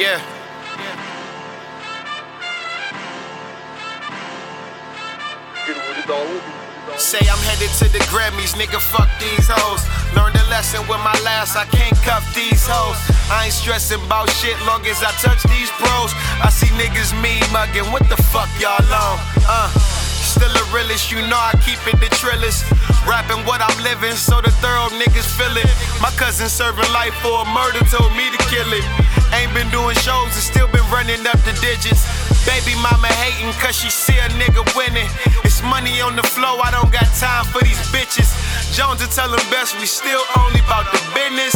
Yeah. Yeah. Say I'm headed to the Grammys, nigga, fuck these hoes. Learned a lesson with my last, I can't cuff these hoes. I ain't stressing about shit long as I touch these pros. I see niggas me mugging, what the fuck y'all on? Uh, still a realist, you know I keep it the trillest. Rapping what I'm living, so the thorough niggas feel it. My cousin serving life for a murder, told me to kill it. Ain't been doing shows and still been running up the digits. Baby mama hating cause she see a nigga winning. It's money on the flow, I don't got time for these bitches. Jones to tell them best, we still only about the business.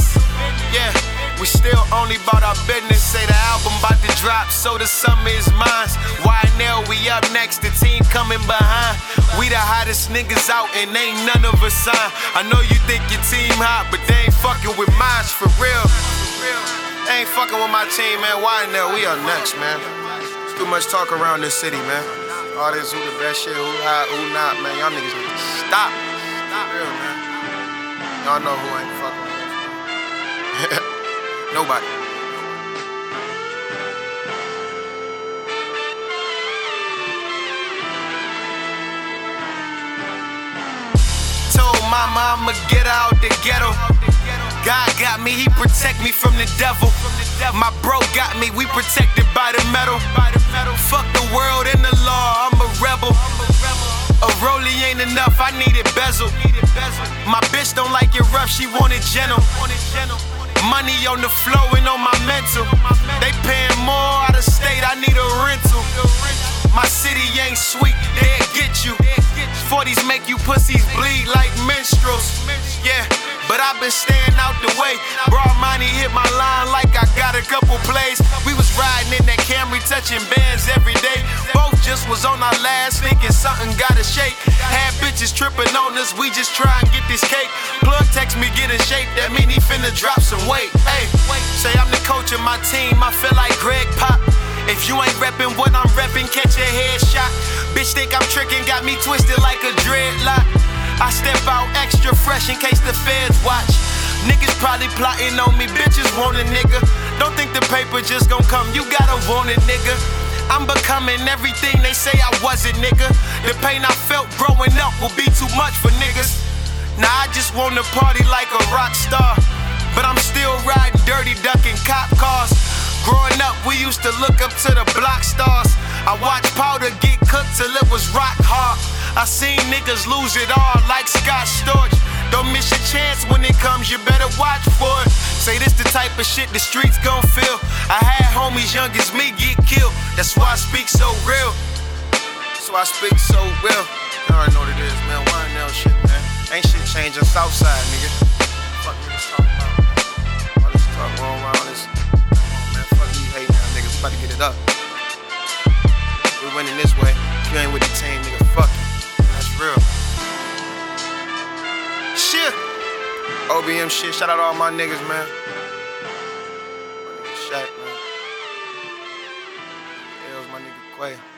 Yeah, we still only about our business. Say the album about to drop, so the summer is mine. Why now we up next, the team coming behind. We the hottest niggas out and ain't none of us signed. I know you think your team hot, but they ain't fucking with mine for real. They ain't fucking with my team, man. Why now? We are next, man. Too much talk around this city, man. All this who the best shit, who hot, who not, man. Y'all niggas need to stop. For real, man. Y'all know who ain't fucking with. Nobody. Told mama I'ma get out the ghetto. God got me, he protect me from the devil. My bro got me, we protected by the metal. Fuck the world and the law, I'm a rebel. A rollie ain't enough, I need it bezel. My bitch don't like it rough, she want it gentle. Money on the flow and on my mental. They paying more out of state, I need a rental. My city ain't sweet, they'll get you. 40s make you pussies bleed like minstrels. Yeah, but I've been staying out the way. Broad money hit my line like I got a couple plays. We was riding in that Camry, touching bands every day. Both just was on our last, thinking something gotta shake. Bitches tripping on us, we just try and get this cake. Plug text me, get in shape, that mean he finna drop some weight. Hey, say I'm the coach of my team, I feel like Greg Pop. If you ain't reppin' what I'm reppin', catch a headshot. Bitch think I'm trickin', got me twisted like a dreadlock. I step out extra fresh in case the feds watch. Niggas probably plotting on me, bitches want a nigga. Don't think the paper just gon' come, you gotta want it, nigga. I'm becoming everything they say I wasn't, nigga. The pain I felt growing up will be too much for niggas. Now I just wanna party like a rock star. But I'm still riding dirty, ducking cop cars. Growing up, we used to look up to the block stars. I watched powder get cooked till it was rock hard. I seen niggas lose it all like Scott Storch. Don't miss your chance when it comes, you better watch for it. Say this the type of shit the streets gon' feel. I had homies young as me get killed. That's why I speak so real. That's why I speak so real. You already know what it is, man. Why now shit, man? Ain't shit changing Southside, nigga. Fuck niggas talking about. All this talk going around this. Man, fuck you hate now, niggas. About to get it up. We're winning this way. You ain't with the team, nigga, fuck you. That's real. Shit. OBM shit. Shout out all my niggas, man. My nigga Shaq, man. L's my nigga Quay.